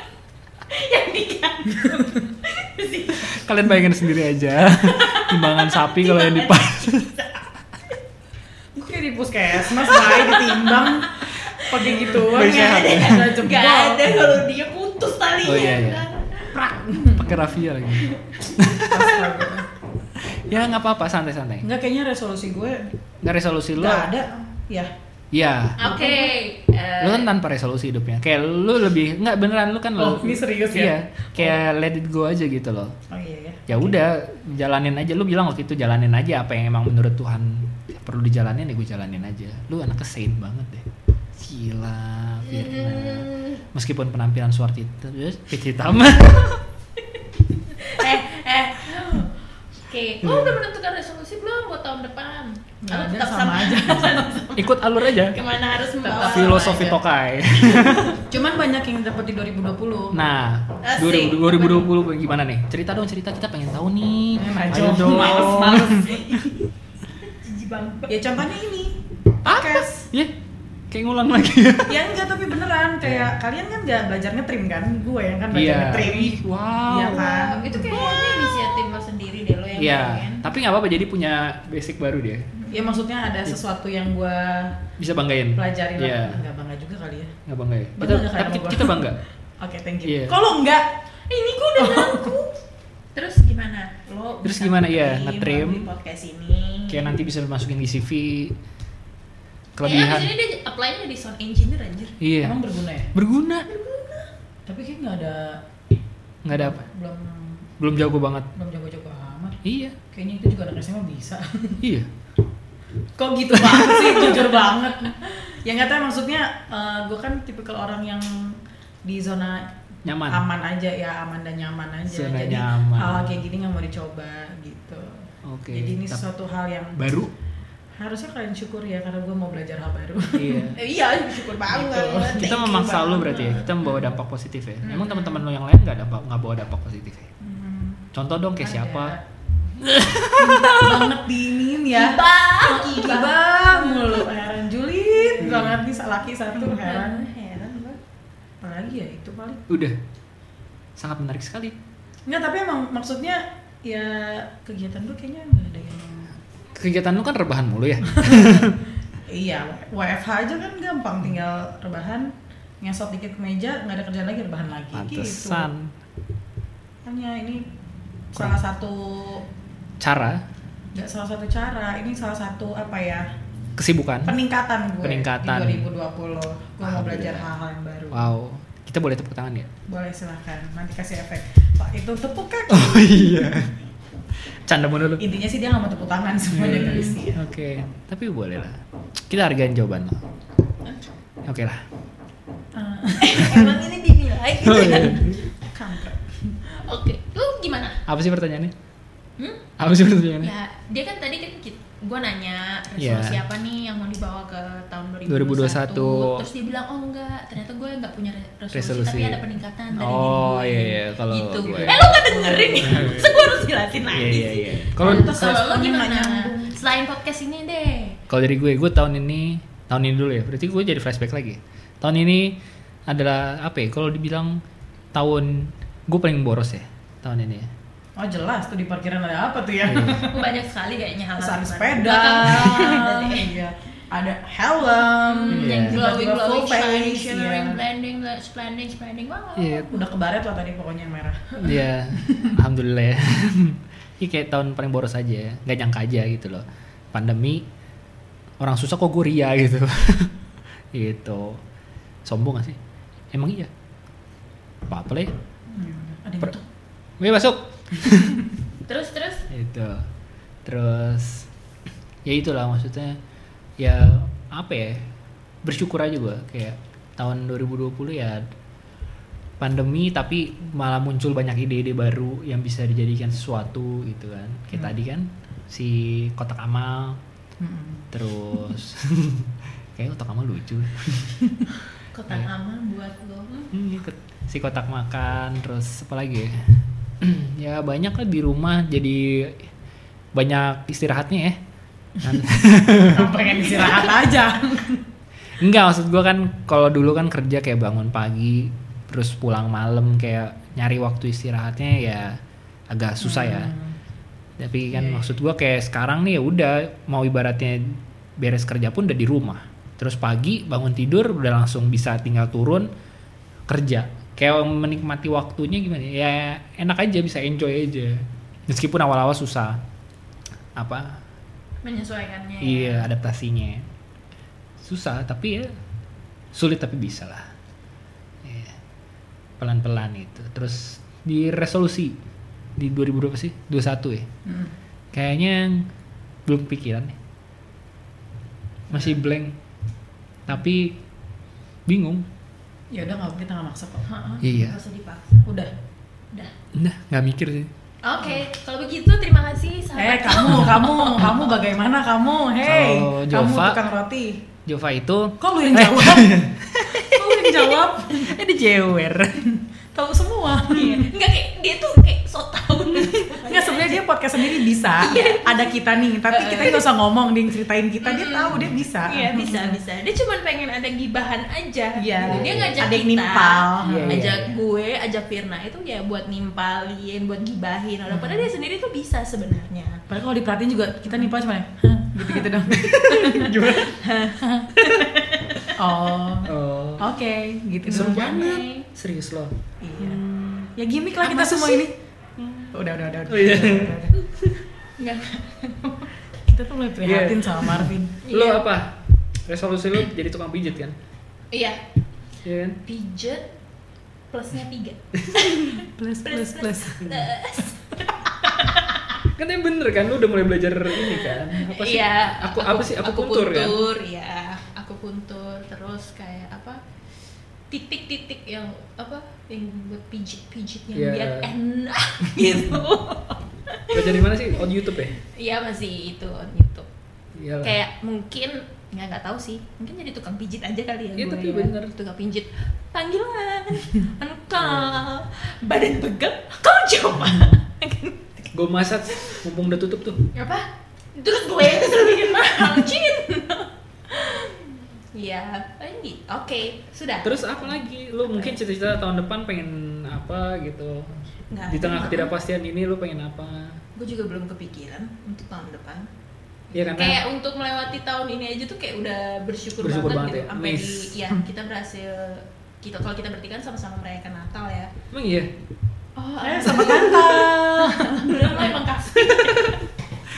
yang digantung. Kalian bayangin sendiri aja. Timbangan sapi kalau yang dipas. Di puskesmas, bayi ditimbang. Pakai gituan. Sehat ya? Ada. Gak ada kalau dia putus talinya. Oh, iya, iya. kan? Prak. Pakai raffia lagi. Ya nggak apa-apa, santai-santai. Enggak, kayaknya resolusi gue Nggak resolusi lu. enggak ada. Ya. Iya. Oke. eh, Lu kan tanpa resolusi hidupnya. Kayak lu lebih nggak beneran lu kan Oh, lu. ini serius ya? Iya. Kayak let it go aja gitu loh. Oh iya ya. Ya udah, jalanin aja. Lu bilang waktu itu jalanin aja apa yang emang menurut Tuhan perlu dijalanin ya gue jalanin aja. Lu anaknya saint banget deh. Gila, Firna. hmm, Meskipun penampilan suara itu, kecil hitam. eh, eh. Oke, lo udah menentukan resolusi belum buat tahun depan? Ada, tetap sama aja. Ikut alur aja. Ke mana harus membawa? Filosofi. Tokai. Cuman banyak yang dapet di 2020. Nah, Asik. 2000 2020 gimana nih? Cerita dong, cerita kita pengen tahu nih. Eh, Ayo dong. Jijik banget. ya contohnya ini. Apa? Podcast. Ya, kayak ngulang lagi. Ya enggak tapi beneran kayak kalian kan nggak belajar ngetrim kan? Gue yang kan belajar Iya. ngetrim. Wow. Iya kan? Wow, itu kayaknya inisiatif lo sendiri deh lo yang Iya, pengen. tapi nggak apa-apa jadi punya basic baru dia. Ya maksudnya ada sesuatu yang gue Bisa banggain. pelajarin lah. Iya. Nggak bangga juga kali ya. Nggak bangga ya? Bangga Kita, tapi gua? kita bangga. Oke, thank you. Iya. Kalau enggak, Ini gue udah ngaku. Terus gimana? Lo Terus bisa gimana? Iya, ngetrim podcast ini. Kayak nanti bisa masukin di CV Kayaknya kelebihan. di sini dia apply-nya di sound engineer anjir. Iya. emang berguna ya? Berguna. Tapi kayak nggak ada Nggak ada apa? belum Belum jago banget. belum jago-jago amat. Iya. Kayaknya itu juga anak SMA bisa. Iya. Kok gitu banget sih, jujur banget. Ya nggak tahu maksudnya gue kan tipikal orang yang di zona Nyaman. aman aja ya aman dan nyaman aja. Zona Jadi nyaman. hal kayak gini nggak mau dicoba gitu. Oke. Jadi ini sesuatu hal yang baru. harusnya kalian syukur ya karena gue mau belajar hal baru. iya. Eh, iya, bersyukur banget. Gitu. Kita memaksa lu berarti ya. Kita membawa dampak positif ya. Hmm. Emang teman-teman lu yang lain nggak dampak nggak bawa dampak positif ya? Hmm. Contoh dong kayak Ada. siapa? Banget diinin ya. Bang, Tiba mulu heran julid banget nih laki satu heran. Heran banget. Apalagi ya itu paling. Udah. Sangat menarik sekali. Enggak, tapi emang maksudnya ya kegiatan lu kayaknya nggak ada yang Kegiatan lu kan rebahan mulu ya. Iya, WFH aja kan gampang tinggal rebahan ngesot dikit ke meja nggak ada kerjaan lagi rebahan lagi Pantesan. gitu. Hanya ini salah satu Cara nggak salah satu cara, ini salah satu apa ya kesibukan. peningkatan gue Peningkatan. di 2020. Gue mau belajar hal-hal yang baru. Wow. Kita boleh tepuk tangan ya? Boleh silahkan, nanti kasih efek. Pak itu tepuk kan? Oh iya. Canda mulu lu. Intinya sih dia nggak mau tepuk tangan semuanya guys ya. Oke, tapi boleh lah. Kita hargain jawaban lo. Oke lah. Ah, Emang ini dinilai gitu Oh, ya? iya. kampret. Oke, lu gimana? Apa sih pertanyaannya? Hmm? Apa sih pertanyaannya? Ya, dia kan tadi kan gue nanya resolusi Iya. apa nih yang mau dibawa ke tahun 2021. 2021 Terus dia bilang, oh enggak, ternyata gue nggak punya re- resolusi, Resolusi. tapi ada peningkatan dari Oh, diri gue iya, iya, kalau gitu. gue- Eh lo nggak dengerin ya? Masa gue harus jelasin lagi Iya iya sih? iya. Kalau. Kalau lo gimana? nggak nyambung. Selain podcast ini deh kalau dari gue, gue tahun ini tahun ini dulu ya. Berarti gue jadi flashback lagi. Tahun ini adalah apa ya? Kalau dibilang tahun gue paling boros ya tahun ini. ya. Oh jelas tuh di parkiran ada apa tuh ya? Iya. banyak sekali kayaknya hal Ada sepeda, iya. ada helm, Iya. yang glowing glowing face, shimmering iya. blending splending splending wow Iya, Udah kebaret lah tadi pokoknya yang merah. Iya, alhamdulillah ya. Ini kayak tahun paling boros aja, ya. nggak nyangka aja gitu loh. Pandemi, orang susah kok gue ria gitu. gitu. Sombong gak sih? Emang iya? Apa-apa lah ya. Udah, Ada yang Per- masuk. terus terus Itu. Terus, ya itulah maksudnya. Ya apa ya? Bersyukur aja gue kayak tahun 2020 ya pandemi tapi malah muncul banyak ide-ide baru yang bisa dijadikan sesuatu gitu kan kayak Hmm. tadi kan si kotak amal Mm-mm. terus kayak kotak amal lucu kotak Iya. amal buat lo Hmm. Hmm, si kotak makan terus apa lagi ya ya banyak lah di rumah jadi banyak istirahatnya ya Kan- pengen istirahat aja. Enggak maksud gua kan kalau dulu kan kerja kayak bangun pagi terus pulang malam kayak nyari waktu istirahatnya ya agak susah ya. Hmm. Tapi kan Iya, iya. maksud gua kayak sekarang nih ya udah mau ibaratnya beres kerja pun udah di rumah. Terus pagi bangun tidur udah langsung bisa tinggal turun kerja. Kayak menikmati waktunya gimana ya? ya enak aja bisa enjoy aja. Meskipun awal-awal susah. Apa? menyesuaikannya ya. Iya, adaptasinya. Susah tapi ya sulit tapi bisa lah. Iya. Pelan-pelan itu. Terus di resolusi di 2000 berapa sih? 21 ya. Mm. Kayaknya belum pikiran ya. Masih blank. Tapi bingung. Ya udah nggak kita nggak maksa kok. Iya. nggak usah dipaksa Udah. udah Nah, nggak mikir sih. oke kalau begitu terima kasih Eh sahabat kamu, kamu, kamu bagaimana kamu? Hey, Kalau kamu Jova- tukang roti. Jova itu Kok lu yang jawab? Kok lu yang jawab? eh di jewer. Tahu semua. Podcast sendiri bisa. Ada kita nih, tapi kita nggak usah ngomong dia ceritain kita. Dia tahu dia bisa. Iya bisa bisa. Dia cuma pengen ada gibahan aja. Iya. Dia ngajak Ada yang kita, nimpal. Iya, iya, ajak iya. gue, ajak Firna itu ya buat nimpalin, buat gibahin. Padahal dia sendiri tuh bisa sebenarnya. Padahal kalau diperhatiin juga kita nih cuma ya, gitu-gitu dong. Gimana? Oh, Oh. oke, gitu Seru banget. Serius loh. Iya. Ya gimmick lah Ah, kita masa semua sih? ini. Udah, udah, udah. udah, Oh, iya. udah, udah, udah. Enggak. Kita tuh mulai prihatin Iya. sama Marvin. Lo Iya. apa? Resolusi lo jadi tukang pijit kan? Iya, Iya kan? pijet plusnya tiga. Plus, plus, plus. Kan yang bener kan, lu udah mulai belajar ini kan? Apa sih? Iya, Aku, apa sih? Aku, puntur, kan? puntur, iya. Aku puntur terus kayak? Titik-titik yang apa? Yang buat pijit-pijit yang Iya. biar enak gitu. Belajar di mana sih? Di YouTube ya? Iya masih itu on YouTube. Iyalah. Kayak mungkin nggak nggak tahu sih. Mungkin jadi tukang pijit aja kali ya Iya, gue tapi ya. bener. Tukang pijit. Panggilan. Engkau badan pegang kau coba. Gue masak, mumpung udah tutup tuh. apa terus gue disuruh bikin mahal Cin Iya, paling gitu. Oke, sudah. Terus apa lagi? Lu mungkin cita-cita tahun depan pengen apa gitu? Nggak di tengah ketidakpastian ini lu pengen apa? Gue juga belum kepikiran untuk tahun depan. Ya karena Kayak untuk melewati tahun ini aja tuh kayak udah bersyukur, Bersyukur banget, banget gitu. ya. Sampai di, Nice. ya kita berhasil kita kalau kita bertiga kan sama-sama merayakan Natal ya. emang iya. Oh, Eh, sama tante. Alhamdulillah lo emang kasih.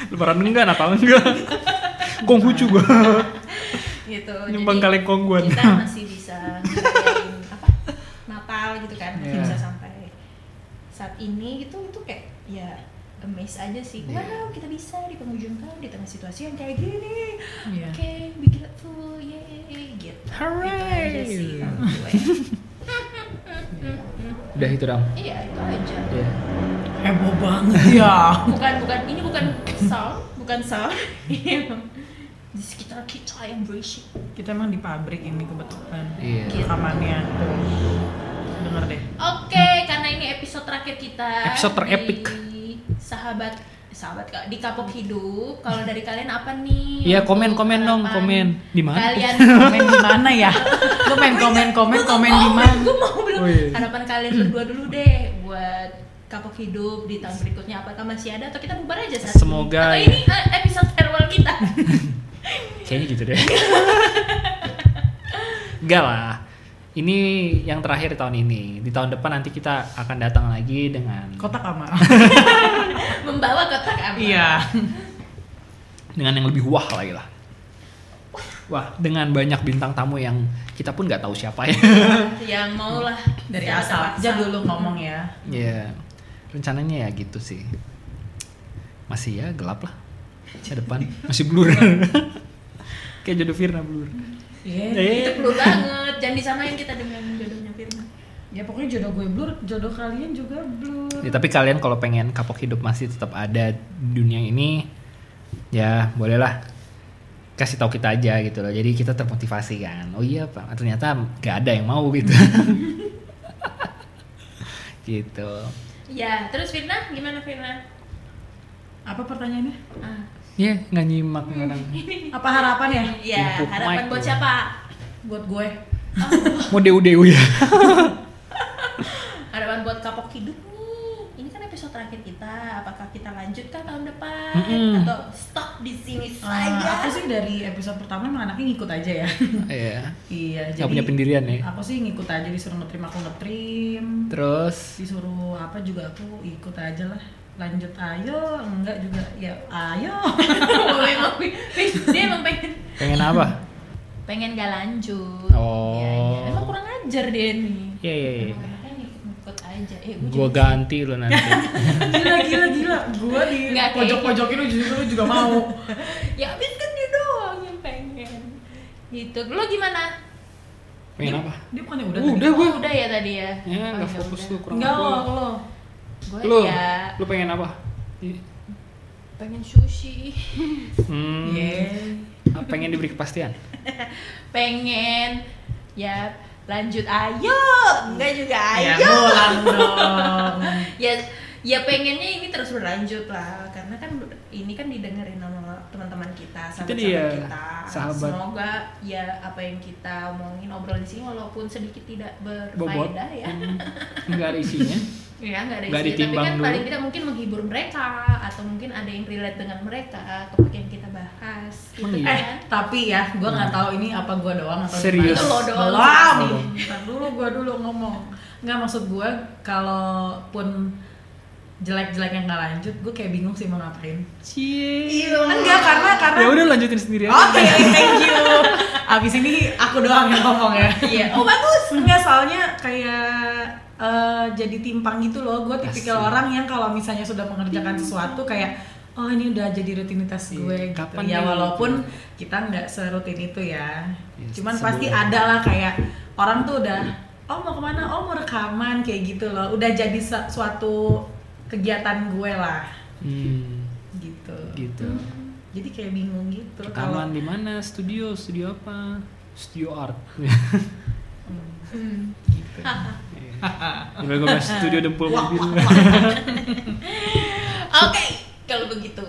Lebaran enggak, Natal enggak. Konghucu gua. gitu. Nyumbang Jadi, kaleng kongguan. Kita masih bisa apa? Natal gitu kan, masih Iya. bisa sampai saat ini gitu itu kayak ya amazed aja sih. Wow, kita bisa di penghujung tahun di tengah situasi yang kayak gini. Iya. Oke, be grateful, yeay, gitu. Hooray. Itu aja sih. Udah itu dong. Iya, itu aja. Iya. Heboh banget ya. Bukan bukan ini bukan sound, bukan sound. Ini emang di sekitar kita yang berisik. Kita emang di pabrik ini kebetulan. Iya. Rekamannya. Tuh. Denger deh. Oke, karena ini episode terakhir kita. Episode terepik. di Sahabat sahabat kak di kapok hidup kalau dari kalian apa nih Iya, untuk komen-komen dong, komen. Di mana? kalian komen di mana ya lu main komen komen komen di mana gue mau belum Oh, iya. harapan kalian berdua dulu deh buat kapok hidup di tahun berikutnya apakah masih ada atau kita bubar aja saat Semoga ini? atau ya. ini eh, episode farewell kita Kayaknya gitu deh. Enggak lah. Ini yang terakhir tahun ini. Di tahun depan nanti kita akan datang lagi dengan kotak amal membawa kotak amal iya dengan yang lebih wah lagi lah. Wah, dengan banyak bintang tamu yang kita pun nggak tahu siapa ya. yang mau lah dari Jangan asal aja dulu ngomong ya Iya, rencananya ya gitu sih. Masih ya gelap lah. Ke depan masih blur. Kayak jodoh Firna blur. Iya. Eh. itu perlu banget jangan disamain kita dengan jodohnya Firman ya pokoknya jodoh gue blur jodoh kalian juga blur Ya, tapi kalian kalau pengen kapok hidup masih tetap ada di dunia ini, ya bolehlah kasih tahu kita aja gitu loh. Jadi kita termotivasi kan. Oh iya pak, ternyata nggak ada yang mau gitu. gitu. ya terus Firna gimana Firna apa pertanyaannya ah. Iya nggak nyimak orang. apa harapan ya? Ya Untuk harapan Mike buat siapa? Buat gue. Mau deu deu ya. harapan buat kapok hidup. Nih ini kan episode terakhir kita. Apakah kita lanjut kah tahun depan? Mm-mm. atau stop di sini Ah, saja? aku sih dari episode pertama emang anaknya ngikut aja ya. Iya. iya Nggak punya pendirian ya. aku sih ngikut aja disuruh ngetrim aku ngetrim Terus? Disuruh apa juga aku ikut aja lah lanjut ayo. Enggak juga. Ya ayo. Oh, emang. Dia emang pengen. Pengen apa? pengen gak lanjut. Oh. Iya, iya. emang kurang ajar dia nih. Iya iya iya. Aja. Eh Gua juga ganti lo nanti. gila gila gila. Gue di Nggak, kayak- pojok pojokin lu juga lu juga mau. Ya abis kan dia doang yang pengen. Gitu. Lo gimana? Pengen apa? dia bukannya udah Udah oh, gua. udah ya tadi ya? Ya Oh, nggak ya fokus lu kurang enggak lo apa. lo gue Lu, ya. Lu pengen apa? pengen sushi. Hmm, yeah pengen diberi kepastian. pengen. Ya lanjut. Ayo. Enggak juga. Ya ayo. ngulang dong. Ya ya pengennya ini terus berlanjut lah. Karena kan ini kan didengerin sama teman-teman kita sahabat kita. sahabat. semoga ya apa yang kita omongin obrol di sini walaupun sedikit tidak berfaedah ya. Hmm, Nggak ada isinya. ya nggak ada Nggak isinya tapi kan dulu. paling tidak mungkin menghibur mereka atau mungkin ada yang relate dengan mereka topik yang kita bahas gitu Emang iya? eh kan tapi ya gue nggak tahu ini apa gue doang atau Serius? Itu lo doang. belum. Ntar dulu gue dulu ngomong nggak maksud gue kalaupun jelek-jeleknya nggak lanjut gue kayak bingung sih mau ngapain Cie. enggak karena karena Ya udah lanjutin sendiri aja. Oke, thank you. Abis ini aku doang yang ngomong ya. iya oh bagus Enggak, soalnya kayak eh, jadi timpang gitu loh. Gue tipikal Asik. orang yang kalau misalnya sudah mengerjakan sesuatu kayak oh ini udah jadi rutinitas Iya, gue gitu. ya nih? walaupun kita nggak serutin itu ya. Ya, Cuman sebulan. pasti ada lah kayak orang tuh udah oh mau ke mana? Oh mau rekaman kayak gitu loh. Udah jadi sa- suatu kegiatan gue lah Hmm, gitu. gitu. Jadi kayak bingung gitu kalau di mana? Studio, studio apa? Studio art. hmm. gitu. Gimana gue bahas studio dempul mobil. oke kalau begitu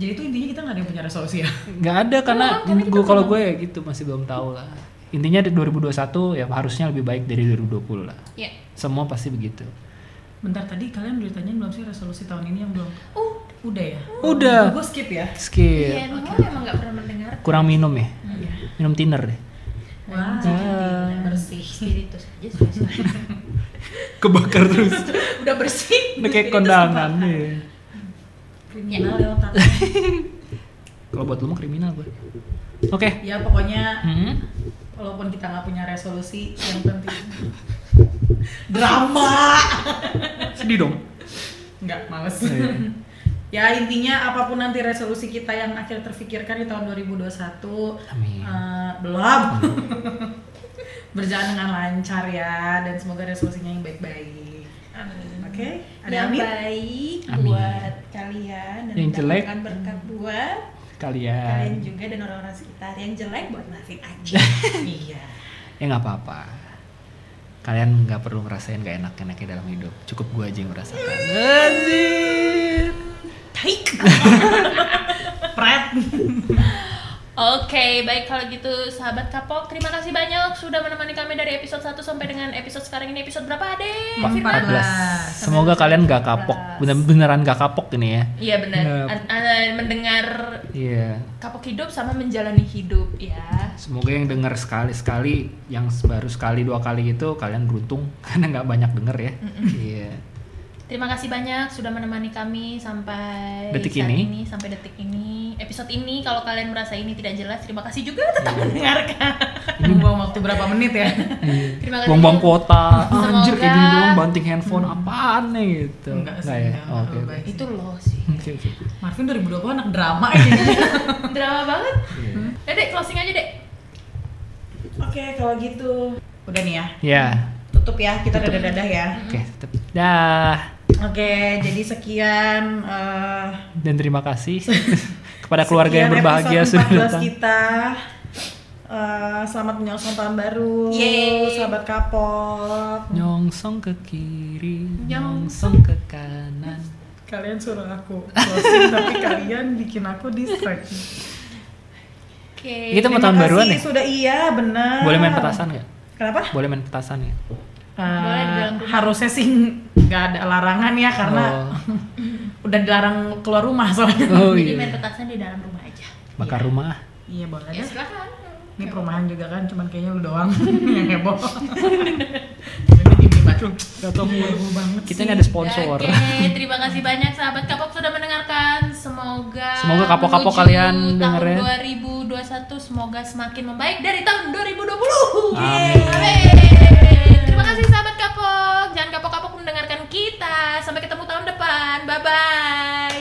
Jadi itu intinya kita nggak ada yang punya resolusi ya. Nggak ada karena gue kalau gue ya gitu masih belum tahu lah. Intinya di 2021 ya harusnya lebih baik dari 2020 lah. ya Semua pasti begitu. Bentar tadi kalian udah ditanyain belum sih resolusi tahun ini yang belum? uh Udah ya? Udah. Gue skip ya. Skip. iya emang emang nggak pernah mendengar Kurang minum ya? Iya. Minum thinner deh. Wah. Ah. bersih spiritus aja sudah Kebakar terus. udah bersih Udah kayak kondangan nih. Kriminal ya. Kalau buat lu mah kriminal gue. Oke. ya pokoknya Hmm. walaupun kita nggak punya resolusi yang penting drama. Sedih dong. Nggak males. Iya. ya intinya apa pun nanti resolusi kita yang akhir terfikirkan di tahun 2021 Amin. eh, belum berjalan dengan lancar ya dan semoga resolusinya yang baik-baik. Amin. Oke, ada yang amin? baik Amin. buat kalian dan Yang jelek? berkat buat Kalian. kalian juga dan orang-orang sekitar yang jelek buat maafin aja Iya. Ya nggak apa-apa. Kalian nggak perlu ngerasain gak enak-enaknya dalam hidup. Cukup gue aja yang merasakan. Anjir. Taik. Pret. Oke, baik kalau gitu sahabat kapok, terima kasih banyak sudah menemani kami dari episode 1 sampai dengan episode sekarang ini episode berapa Ade? Empat- Firman? 14. Semoga kalian gak kapok, bener beneran gak kapok ini ya. Iya benar. An- mendengar Iya. kapok hidup sama menjalani hidup ya. Semoga yang denger sekali-sekali, yang baru sekali dua kali gitu kalian beruntung karena nggak banyak denger ya. Iya. Terima kasih banyak sudah menemani kami sampai Detik saat ini. sampai detik ini, episode ini. Kalau kalian merasa ini tidak jelas, terima kasih juga tetap mendengarkan. Buang waktu berapa menit ya? Terima kasih. Buang-buang kuota, anjir kayak gini Semoga- doang banting handphone apaan nih gitu. Enggak sih, ya. enggak, Oke. enggak oke. baik. Itu loh sih. Oke oke. Marvin 2020 anak drama ya. Drama banget. Iya. Ya dek, closing aja dek. Oke, kalau gitu. Udah nih ya. Ya. Tutup ya, kita dadah-dadah ya. Oke, tetep. Dah. Oke, jadi sekian eh, Dan terima kasih kepada keluarga yang berbahagia sudah 14 datang. kita. Eh, selamat menyongsong tahun baru, Yeay. sahabat kapok. Nyongsong ke kiri, Nyongsong. nyongsong ke kanan. Kalian suruh aku closing, tapi kalian bikin aku distract. Oke. Kita mau tahun baruan ya? Sudah iya, benar. Boleh main petasan nggak? Kenapa? Boleh main petasan ya? Eh, Boleh di dalam rumah. harusnya sih nggak ada larangan ya karena Oh. udah dilarang keluar rumah soalnya. Oh Jadi main iya. petasan di dalam rumah aja. Bakar rumah. Iya boleh Ya deh. silakan. Ini perumahan juga kan, cuman kayaknya lu doang yang heboh. Gak tau heboh banget Kita ini ada sponsor. Oke, terima kasih banyak sahabat kapok sudah mendengarkan. Semoga Semoga kapok-kapok kalian tahun dengerin. 2021 semoga semakin membaik dari tahun 2020. Amin. Amin. Kasih sahabat kapok. Jangan kapok-kapok mendengarkan kita. Sampai ketemu tahun depan. Bye bye.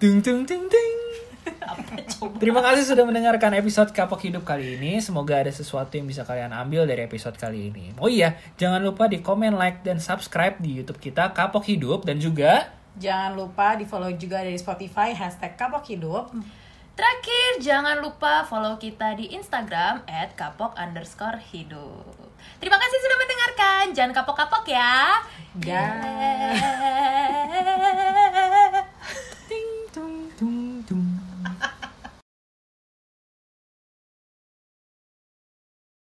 Dung dung dung dung. Terima kasih sudah mendengarkan episode Kapok Hidup kali ini. Semoga ada sesuatu yang bisa kalian ambil dari episode kali ini. Oh iya, jangan lupa di komen, like, dan subscribe di YouTube kita Kapok Hidup dan juga Jangan lupa di follow juga dari Spotify hashtag kapok hidup. Terakhir, jangan lupa follow kita di Instagram at kapok underscore hidup. Terima kasih sudah mendengarkan. Jangan kapok-kapok ya. ya. Dah.